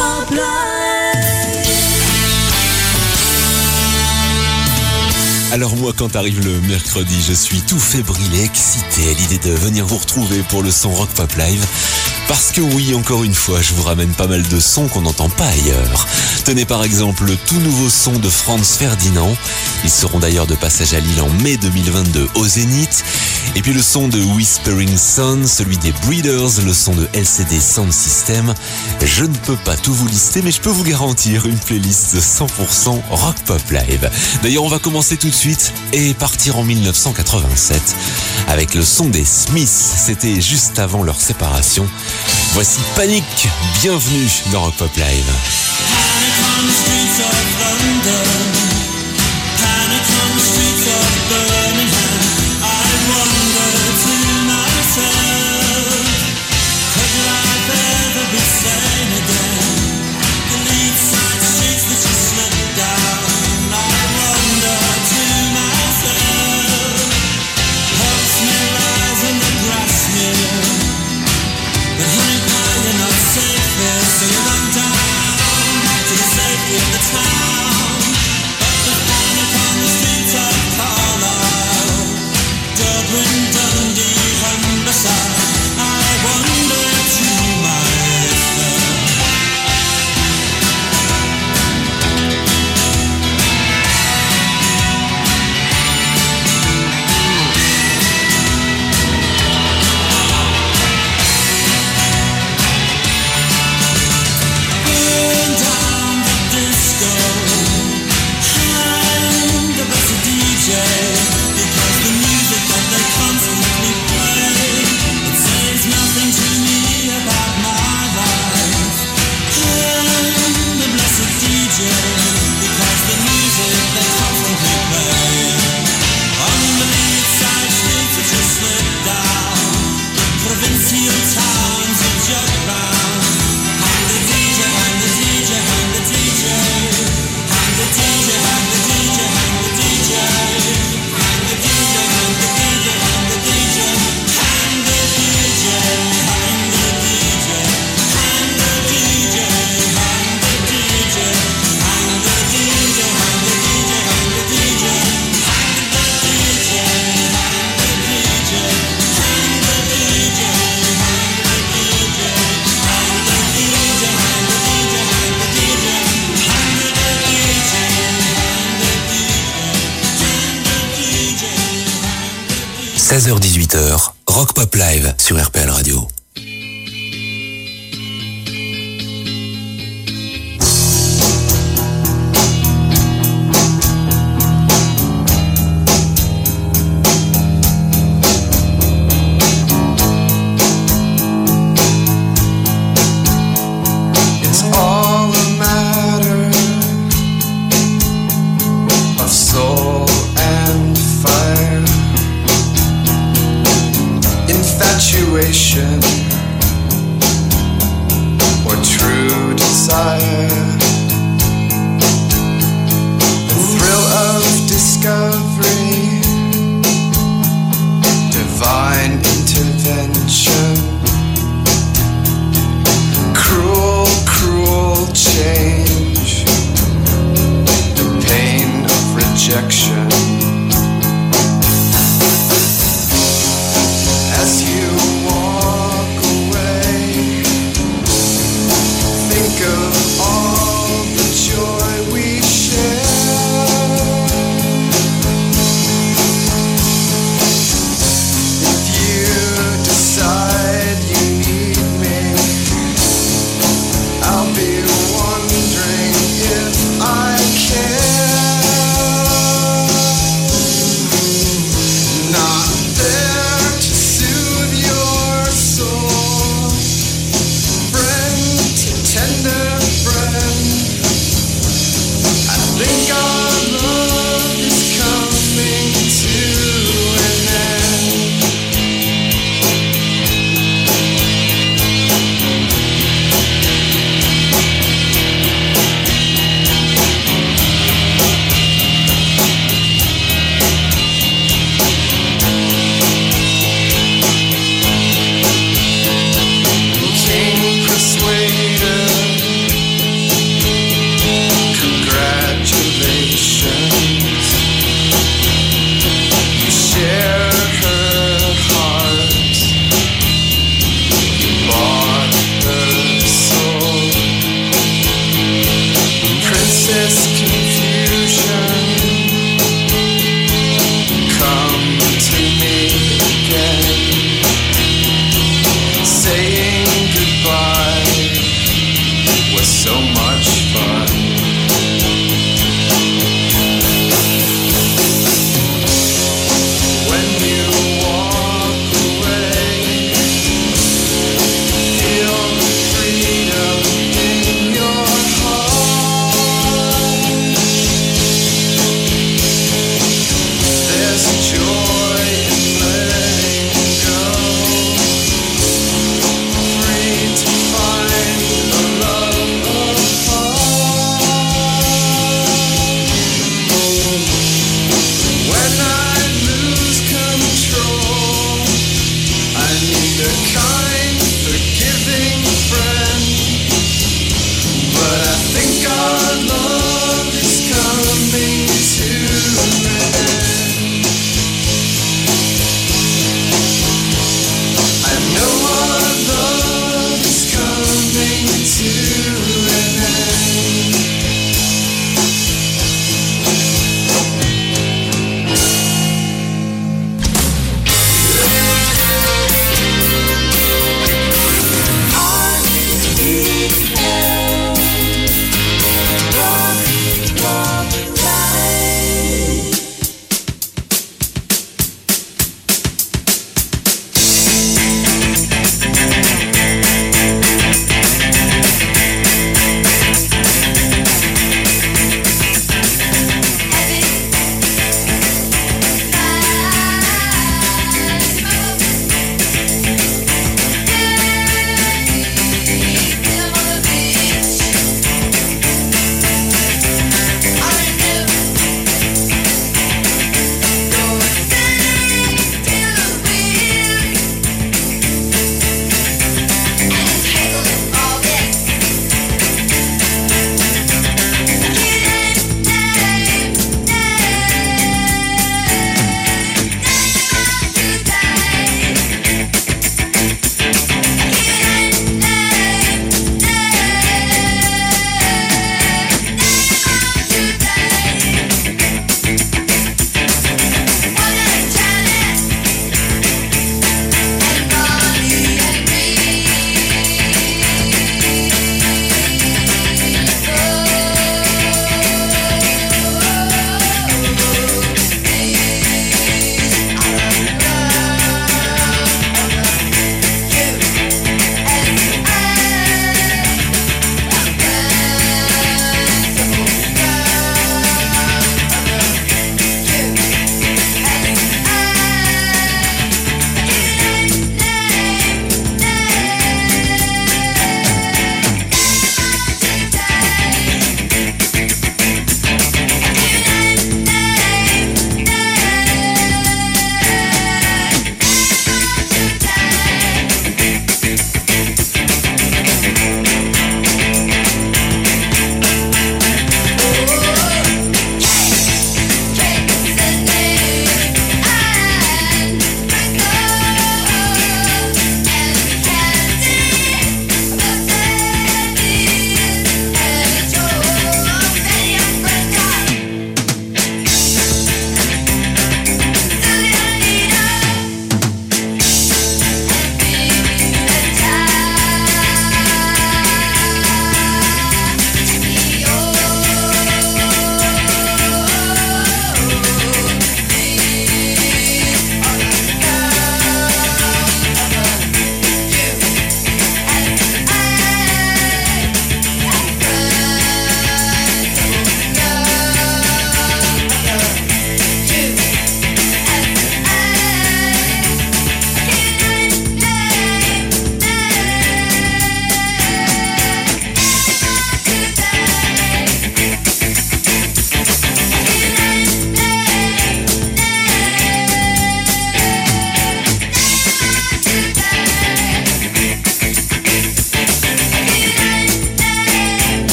tremble blood Alors moi quand arrive le mercredi, je suis tout fébrile et excité à l'idée de venir vous retrouver pour le son Rock Pop Live. Parce que oui, encore une fois, je vous ramène pas mal de sons qu'on n'entend pas ailleurs. Tenez par exemple le tout nouveau son de Franz Ferdinand. Ils seront d'ailleurs de passage à Lille en mai 2022 au Zénith. Et puis le son de Whispering Sun, celui des Breeders, le son de LCD Sound System. Je ne peux pas tout vous lister, mais je peux vous garantir une playlist 100% rock pop live. D'ailleurs, on va commencer tout de suite et partir en 1987 avec le son des Smiths. C'était juste avant leur séparation. Voici Panic. Bienvenue dans Rock Pop Live.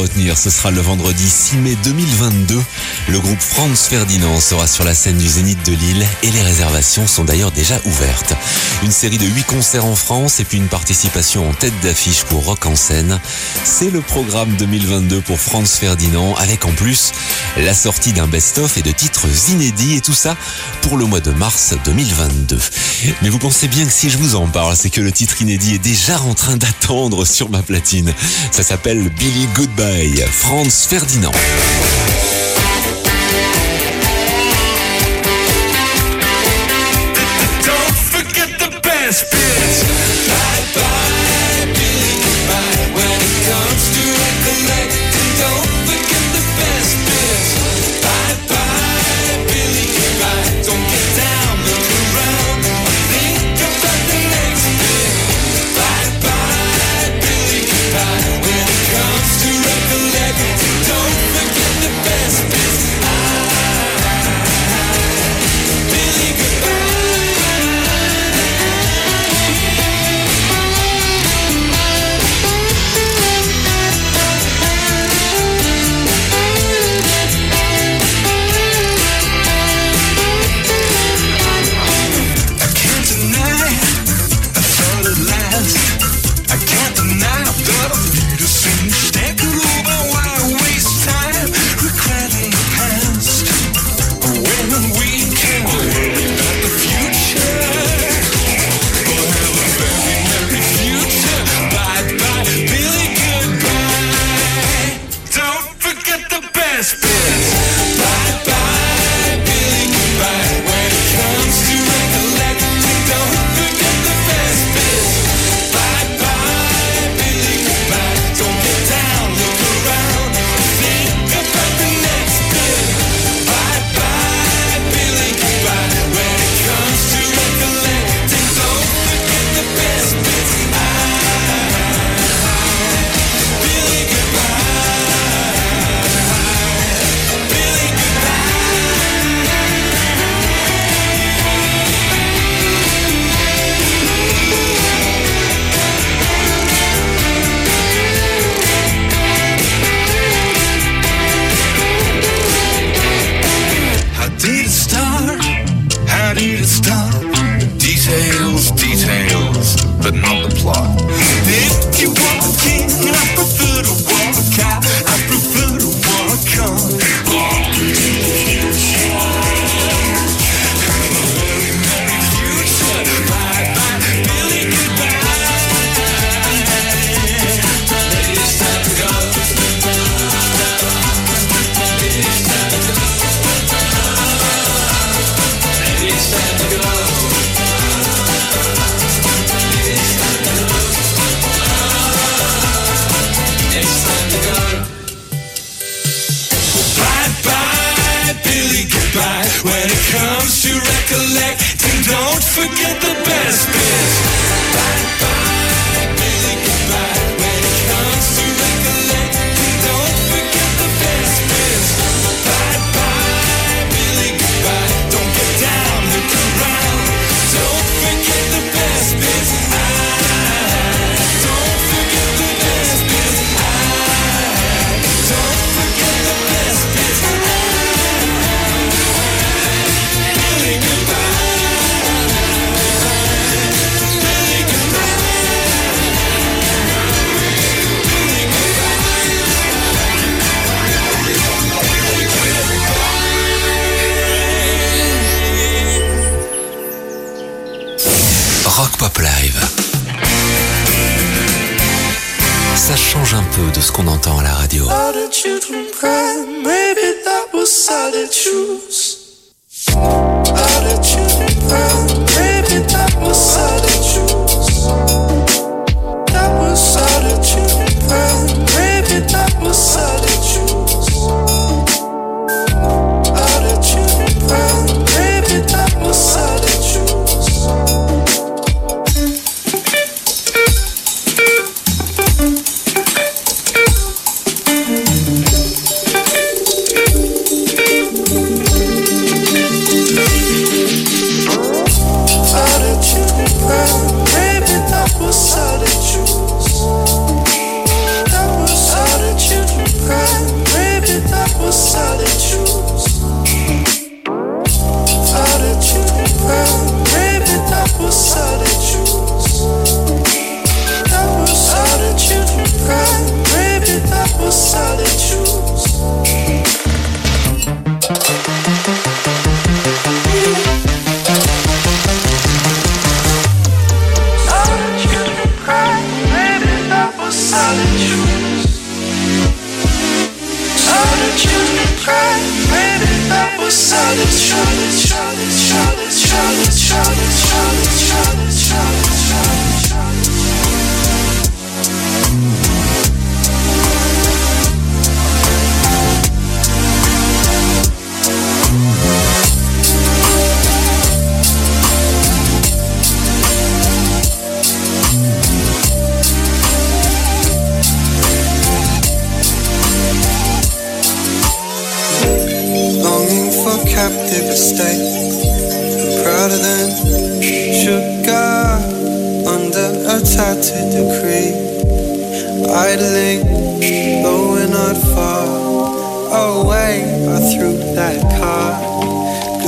retenir, ce sera le vendredi 6 mai 2022. Le groupe Franz Ferdinand sera sur la scène du Zénith de Lille et les réservations sont d'ailleurs déjà ouvertes. Une série de 8 concerts en France et puis une participation en tête d'affiche pour Rock en scène. C'est le programme 2022 pour Franz Ferdinand avec en plus la sortie d'un best-of et de titres inédits et tout ça pour le mois de mars 2022. Mais vous pensez bien que si je vous en parle, c'est que le titre inédit est déjà en train d'attendre sur ma platine. Ça s'appelle Billy Goodbye, Franz Ferdinand.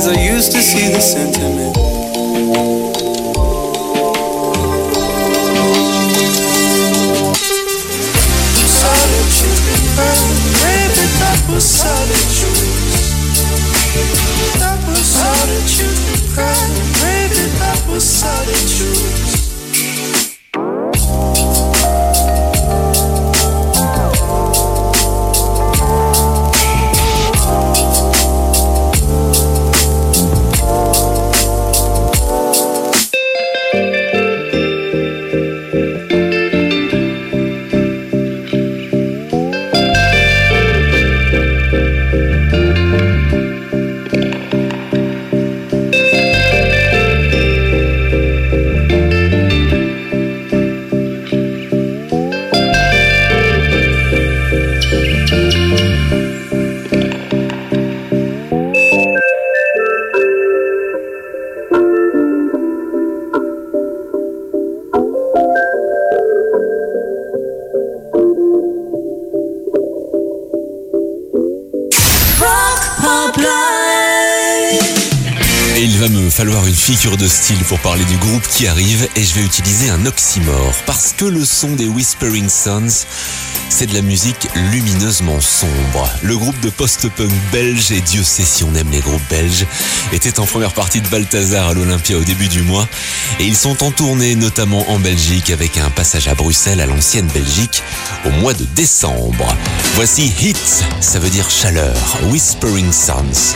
I used to see the sentiment. Solitude, baby, that was solitude. That was solitude, baby, that was solitude. figure de style pour parler du groupe qui arrive et je vais utiliser un oxymore parce que le son des Whispering Sons, c'est de la musique lumineusement sombre. Le groupe de post-punk belge, et Dieu sait si on aime les groupes belges, était en première partie de Balthazar à l'Olympia au début du mois et ils sont en tournée notamment en Belgique avec un passage à Bruxelles à l'ancienne Belgique au mois de décembre. Voici Hit, ça veut dire chaleur, Whispering Sons.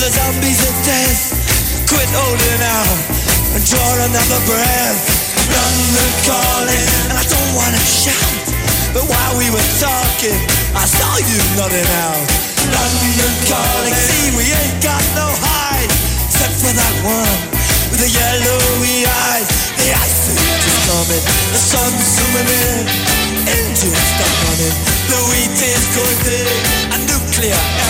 The zombies of death. Quit holding out and draw another breath. London calling, and I don't wanna shout. But while we were talking, I saw you nodding out. London calling, see we ain't got no hide, except for that one with the yellowy eyes. The ice is coming, the sun's zooming in, engines stuck running, the wheat is going big, a nuclear.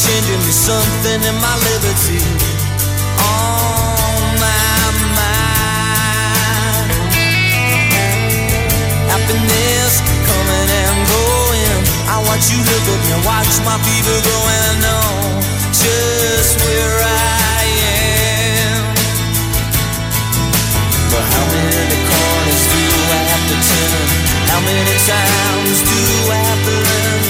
changing me something in my liberty. On my mind. Happiness coming and going. I watch you look at me, watch my fever go and I know just where I am. But how many corners do I have to turn? How many times do I have to learn?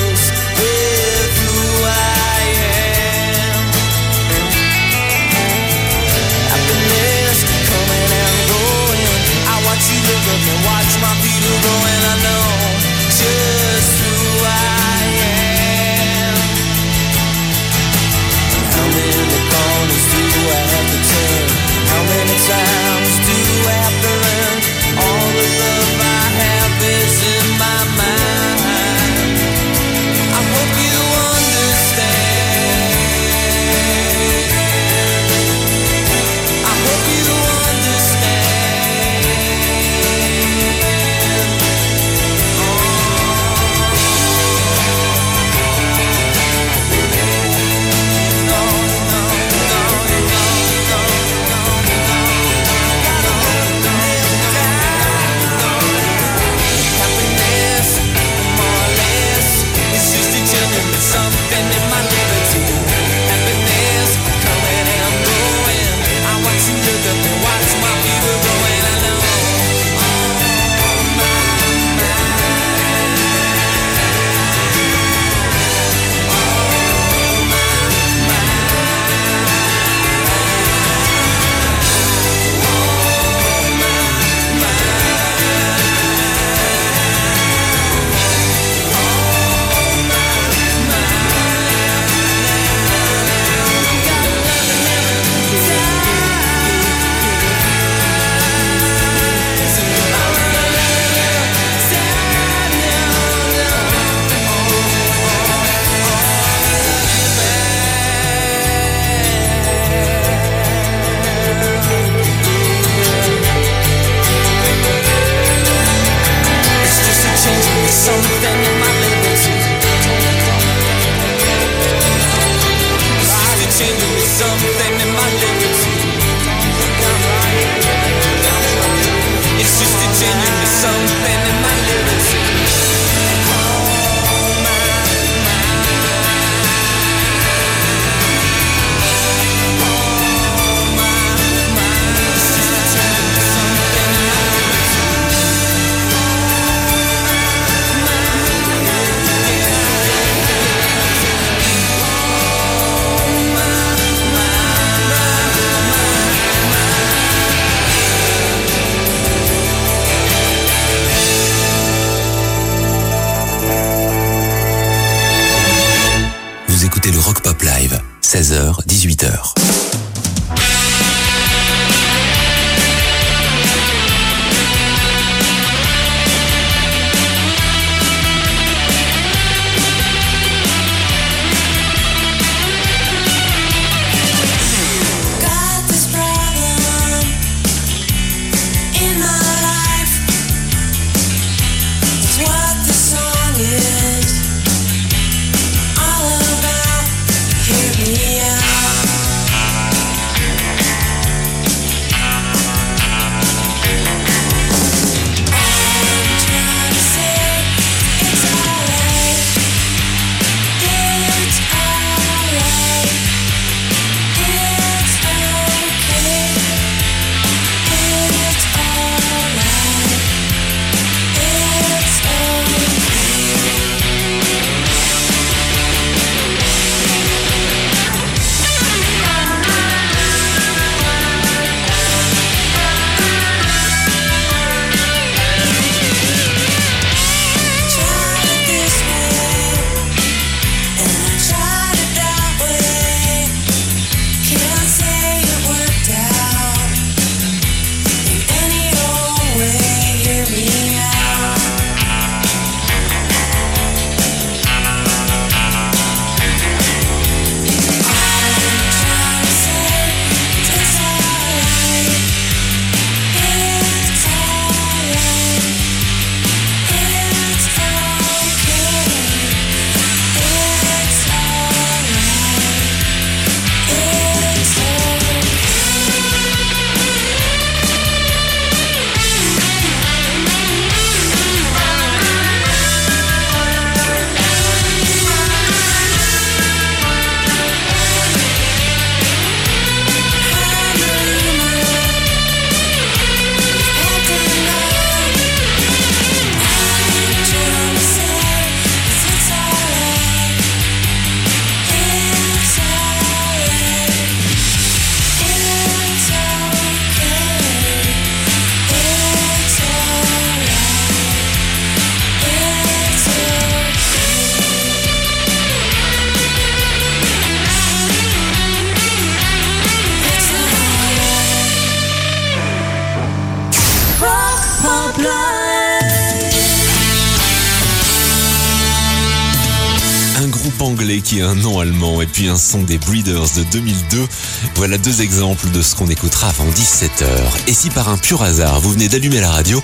anglais qui a un nom allemand et puis un son des Breeders de 2002. Voilà deux exemples de ce qu'on écoutera avant 17h. Et si par un pur hasard vous venez d'allumer la radio,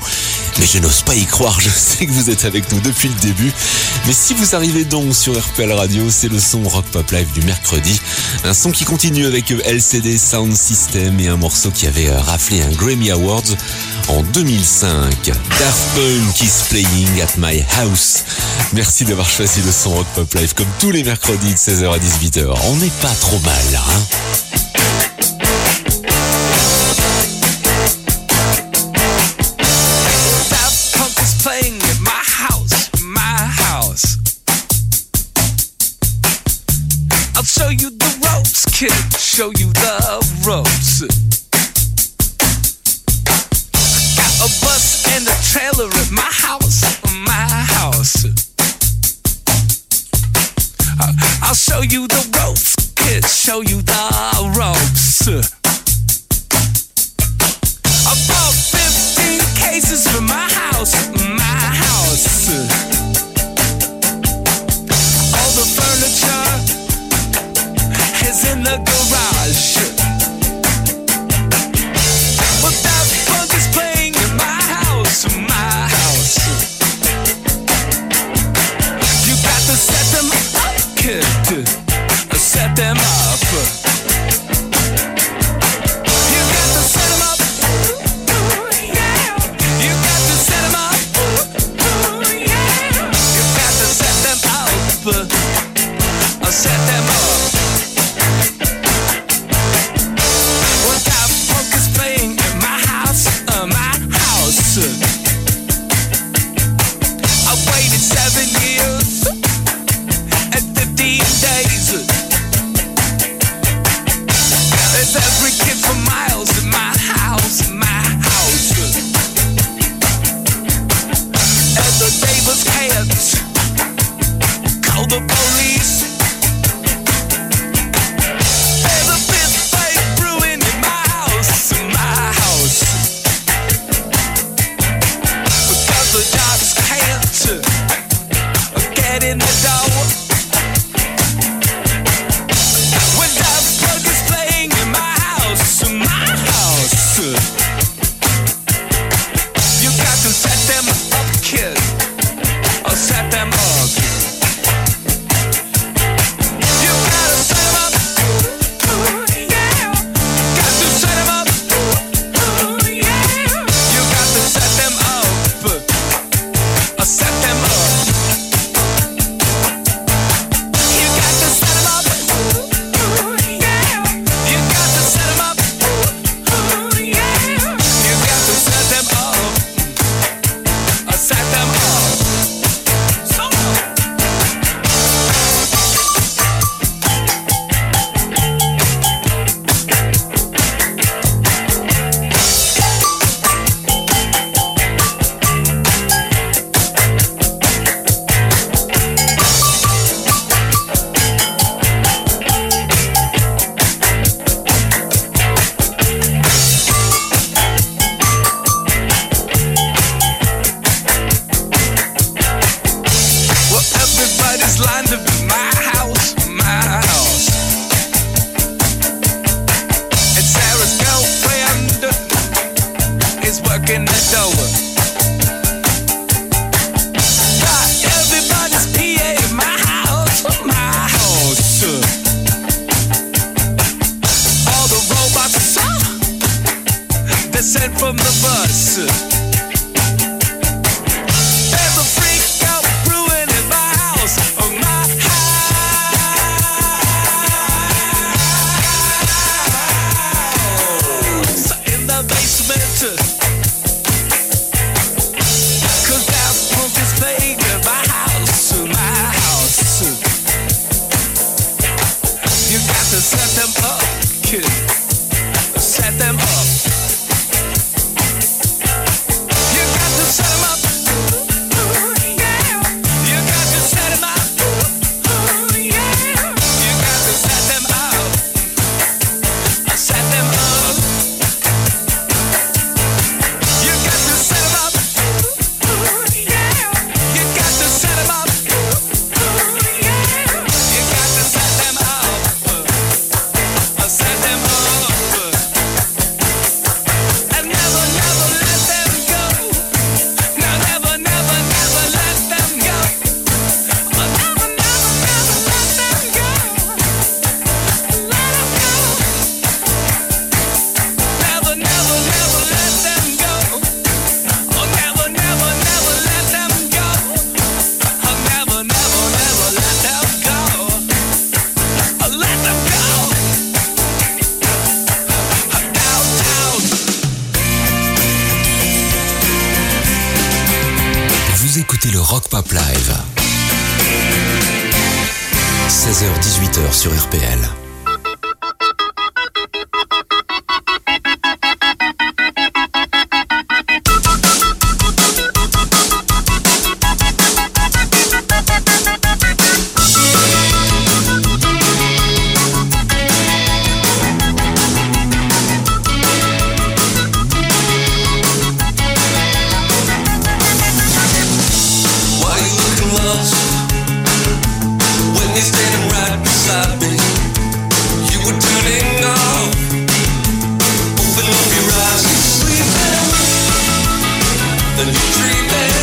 mais je n'ose pas y croire, je sais que vous êtes avec nous depuis le début. Mais si vous arrivez donc sur RPL Radio, c'est le son Rock Pop Live du mercredi. Un son qui continue avec LCD Sound System et un morceau qui avait euh, raflé un Grammy Awards en 2005. Daft Punk is playing at my house. Merci d'avoir choisi le son Rock Pop Live comme tous les mercredis de 16h à 18h. On n'est pas trop mal hein show you the ropes, kid. Show you the ropes. Trailer at my house, my house. Uh, I'll show you the ropes, kid. Show you the ropes. Them The new treatment.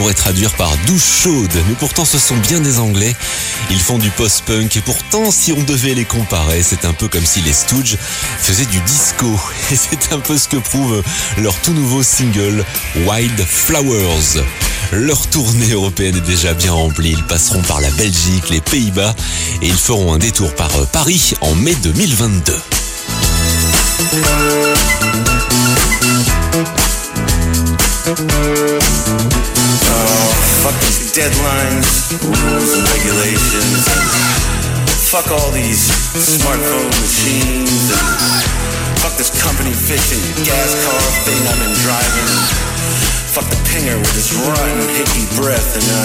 Pourrait traduire par douche chaude, mais pourtant ce sont bien des Anglais. Ils font du post-punk et pourtant si on devait les comparer, c'est un peu comme si les Stooges faisaient du disco. Et c'est un peu ce que prouve leur tout nouveau single Wild Flowers. Leur tournée européenne est déjà bien remplie. Ils passeront par la Belgique, les Pays-Bas et ils feront un détour par Paris en mai 2022. Fuck these deadlines, rules, and regulations. Fuck all these smartphone machines. Fuck this company fixing gas car thing I've been driving. Fuck the pinger with his rotten, hickey breath. And uh,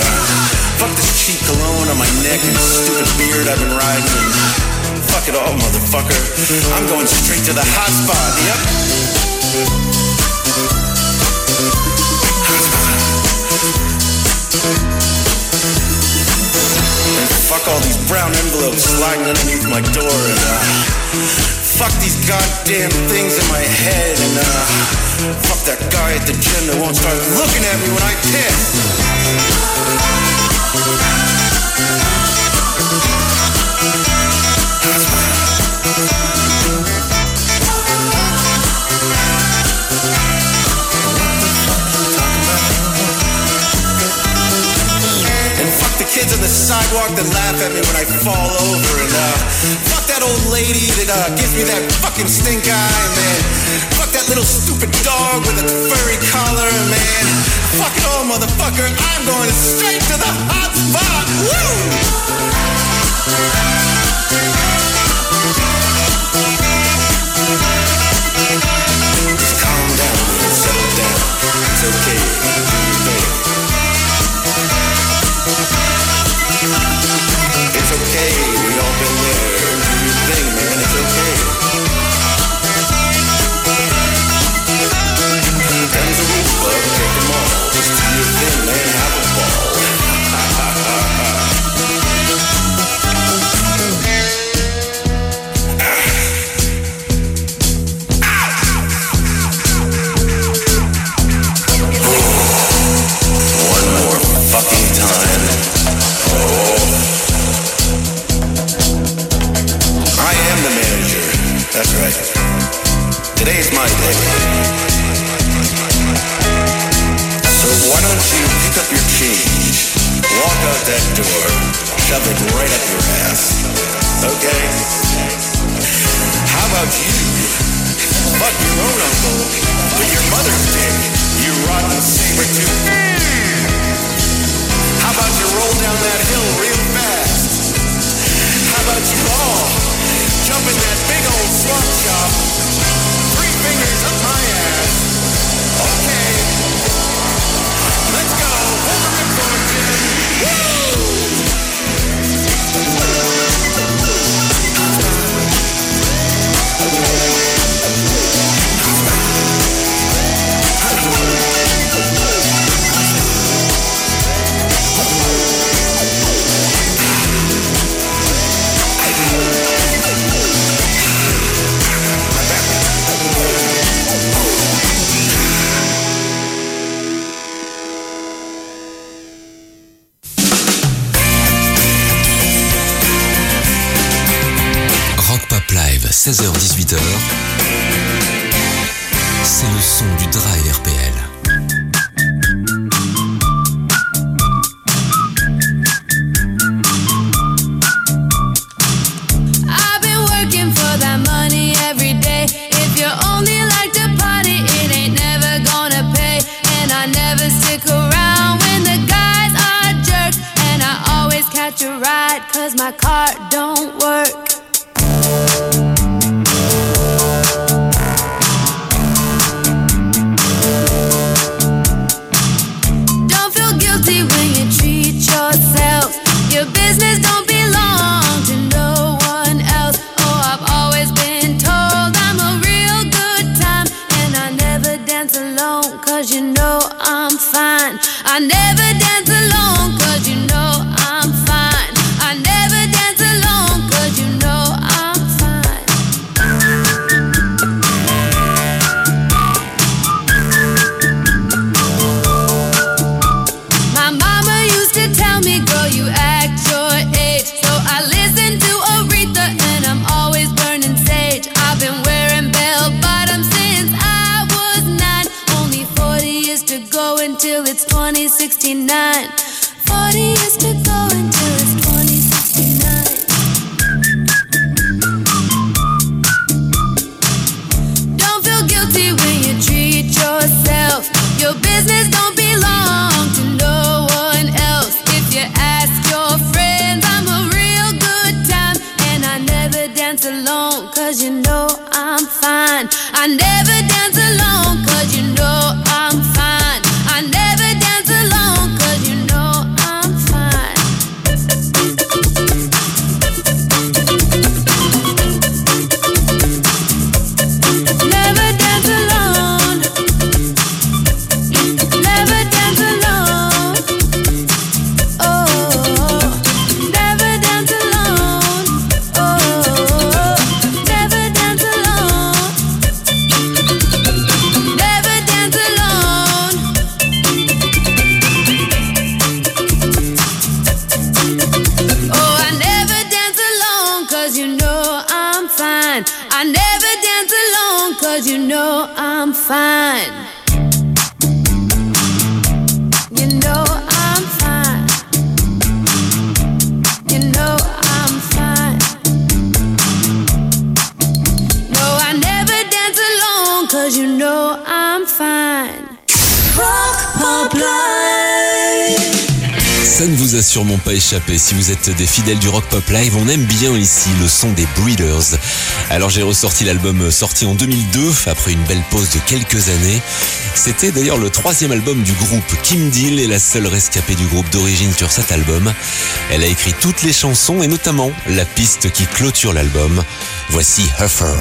fuck this cheap cologne on my neck and stupid beard I've been riding. And fuck it all, motherfucker. I'm going straight to the hot spot. Yep. Fuck all these brown envelopes sliding underneath my door and uh, fuck these goddamn things in my head and uh, fuck that guy at the gym that won't start looking at me when I piss. Kids on the sidewalk that laugh at me when I fall over. And uh, fuck that old lady that uh, gives me that fucking stink eye, man. Fuck that little stupid dog with a furry collar, man. Fuck it all, motherfucker. I'm going straight to the hot spot. Woo! Just calm down settle down. It's okay. heart don't work. Ça ne vous a sûrement pas échappé. Si vous êtes des fidèles du Rock Pop Live, on aime bien ici le son des Breeders. Alors j'ai ressorti l'album sorti en 2002, après une belle pause de quelques années. C'était d'ailleurs le troisième album du groupe. Kim Deal est la seule rescapée du groupe d'origine sur cet album. Elle a écrit toutes les chansons et notamment la piste qui clôture l'album. Voici Huffer.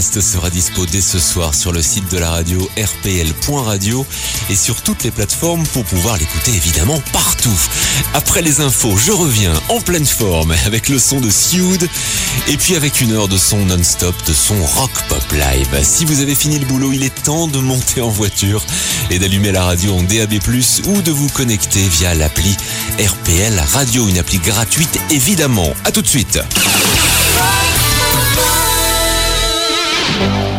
Sera dispo dès ce soir sur le site de la radio rpl.radio et sur toutes les plateformes pour pouvoir l'écouter évidemment partout. Après les infos, je reviens en pleine forme avec le son de Sioud et puis avec une heure de son non-stop de son rock pop live. Si vous avez fini le boulot, il est temps de monter en voiture et d'allumer la radio en DAB+, ou de vous connecter via l'appli RPL Radio, une appli gratuite évidemment. À tout de suite. Thank you.